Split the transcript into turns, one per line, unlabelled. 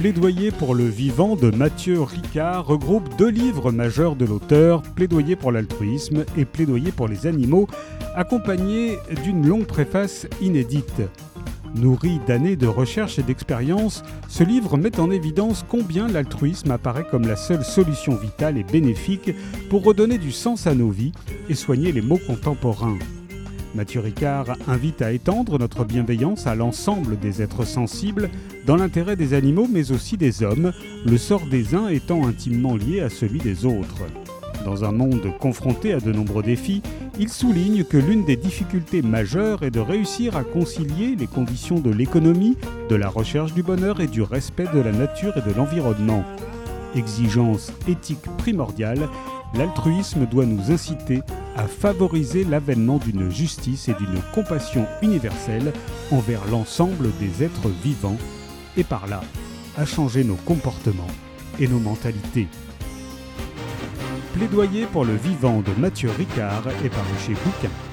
Plaidoyer pour le vivant de Mathieu Ricard regroupe deux livres majeurs de l'auteur, Plaidoyer pour l'altruisme et Plaidoyer pour les animaux, accompagnés d'une longue préface inédite. Nourri d'années de recherche et d'expérience, ce livre met en évidence combien l'altruisme apparaît comme la seule solution vitale et bénéfique pour redonner du sens à nos vies et soigner les maux contemporains. Mathieu Ricard invite à étendre notre bienveillance à l'ensemble des êtres sensibles, dans l'intérêt des animaux mais aussi des hommes, le sort des uns étant intimement lié à celui des autres. Dans un monde confronté à de nombreux défis, il souligne que l'une des difficultés majeures est de réussir à concilier les conditions de l'économie, de la recherche du bonheur et du respect de la nature et de l'environnement. Exigence éthique primordiale, l'altruisme doit nous inciter à favoriser l'avènement d'une justice et d'une compassion universelle envers l'ensemble des êtres vivants et par là à changer nos comportements et nos mentalités. Plaidoyer pour le vivant de Mathieu Ricard est paru chez Bouquin.